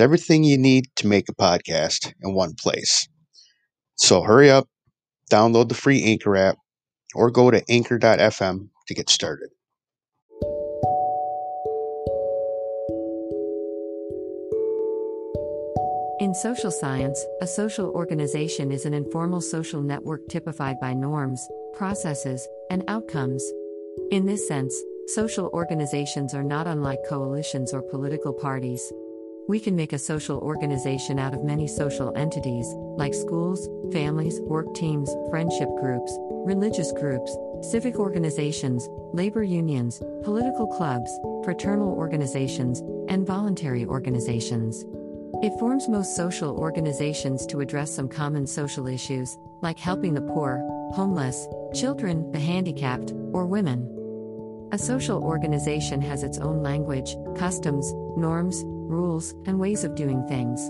It's everything you need to make a podcast in one place. So hurry up, download the free Anchor app, or go to anchor.fm to get started. In social science, a social organization is an informal social network typified by norms, processes, and outcomes. In this sense, social organizations are not unlike coalitions or political parties. We can make a social organization out of many social entities, like schools, families, work teams, friendship groups, religious groups, civic organizations, labor unions, political clubs, fraternal organizations, and voluntary organizations. It forms most social organizations to address some common social issues, like helping the poor, homeless, children, the handicapped, or women. A social organization has its own language, customs, norms, rules, and ways of doing things.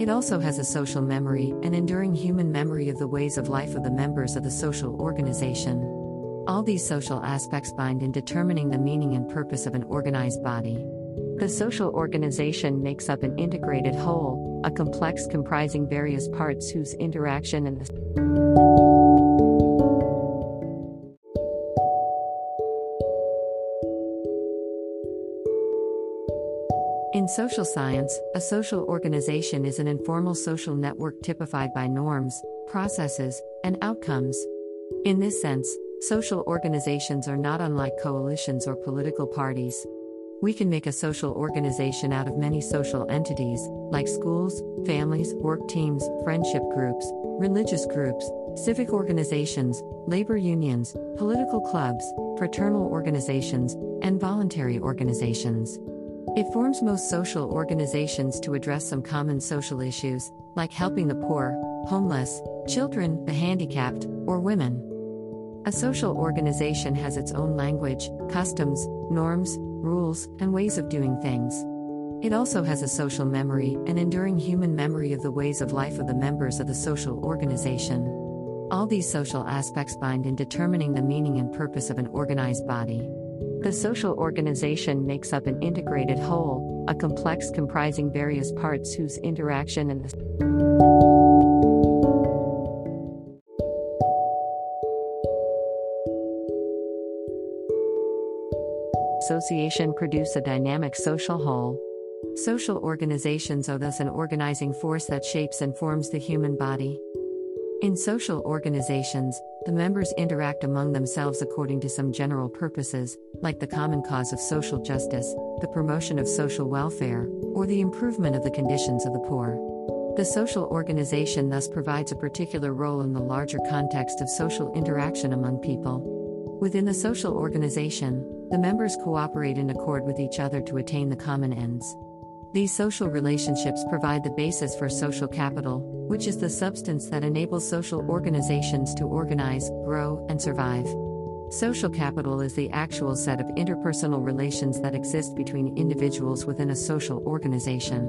It also has a social memory, an enduring human memory of the ways of life of the members of the social organization. All these social aspects bind in determining the meaning and purpose of an organized body. The social organization makes up an integrated whole, a complex comprising various parts whose interaction and the In social science, a social organization is an informal social network typified by norms, processes, and outcomes. In this sense, social organizations are not unlike coalitions or political parties. We can make a social organization out of many social entities, like schools, families, work teams, friendship groups, religious groups, civic organizations, labor unions, political clubs, fraternal organizations, and voluntary organizations. It forms most social organizations to address some common social issues, like helping the poor, homeless, children, the handicapped, or women. A social organization has its own language, customs, norms, rules, and ways of doing things. It also has a social memory, an enduring human memory of the ways of life of the members of the social organization. All these social aspects bind in determining the meaning and purpose of an organized body. The social organization makes up an integrated whole, a complex comprising various parts whose interaction and the association produce a dynamic social whole. Social organizations are thus an organizing force that shapes and forms the human body. In social organizations, the members interact among themselves according to some general purposes, like the common cause of social justice, the promotion of social welfare, or the improvement of the conditions of the poor. The social organization thus provides a particular role in the larger context of social interaction among people. Within the social organization, the members cooperate in accord with each other to attain the common ends. These social relationships provide the basis for social capital, which is the substance that enables social organizations to organize, grow, and survive. Social capital is the actual set of interpersonal relations that exist between individuals within a social organization.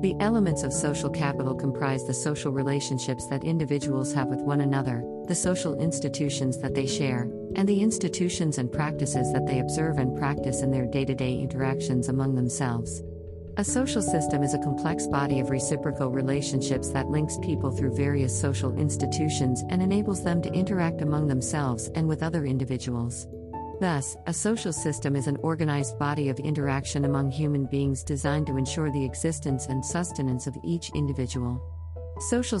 The elements of social capital comprise the social relationships that individuals have with one another, the social institutions that they share, and the institutions and practices that they observe and practice in their day to day interactions among themselves. A social system is a complex body of reciprocal relationships that links people through various social institutions and enables them to interact among themselves and with other individuals. Thus, a social system is an organized body of interaction among human beings designed to ensure the existence and sustenance of each individual. Social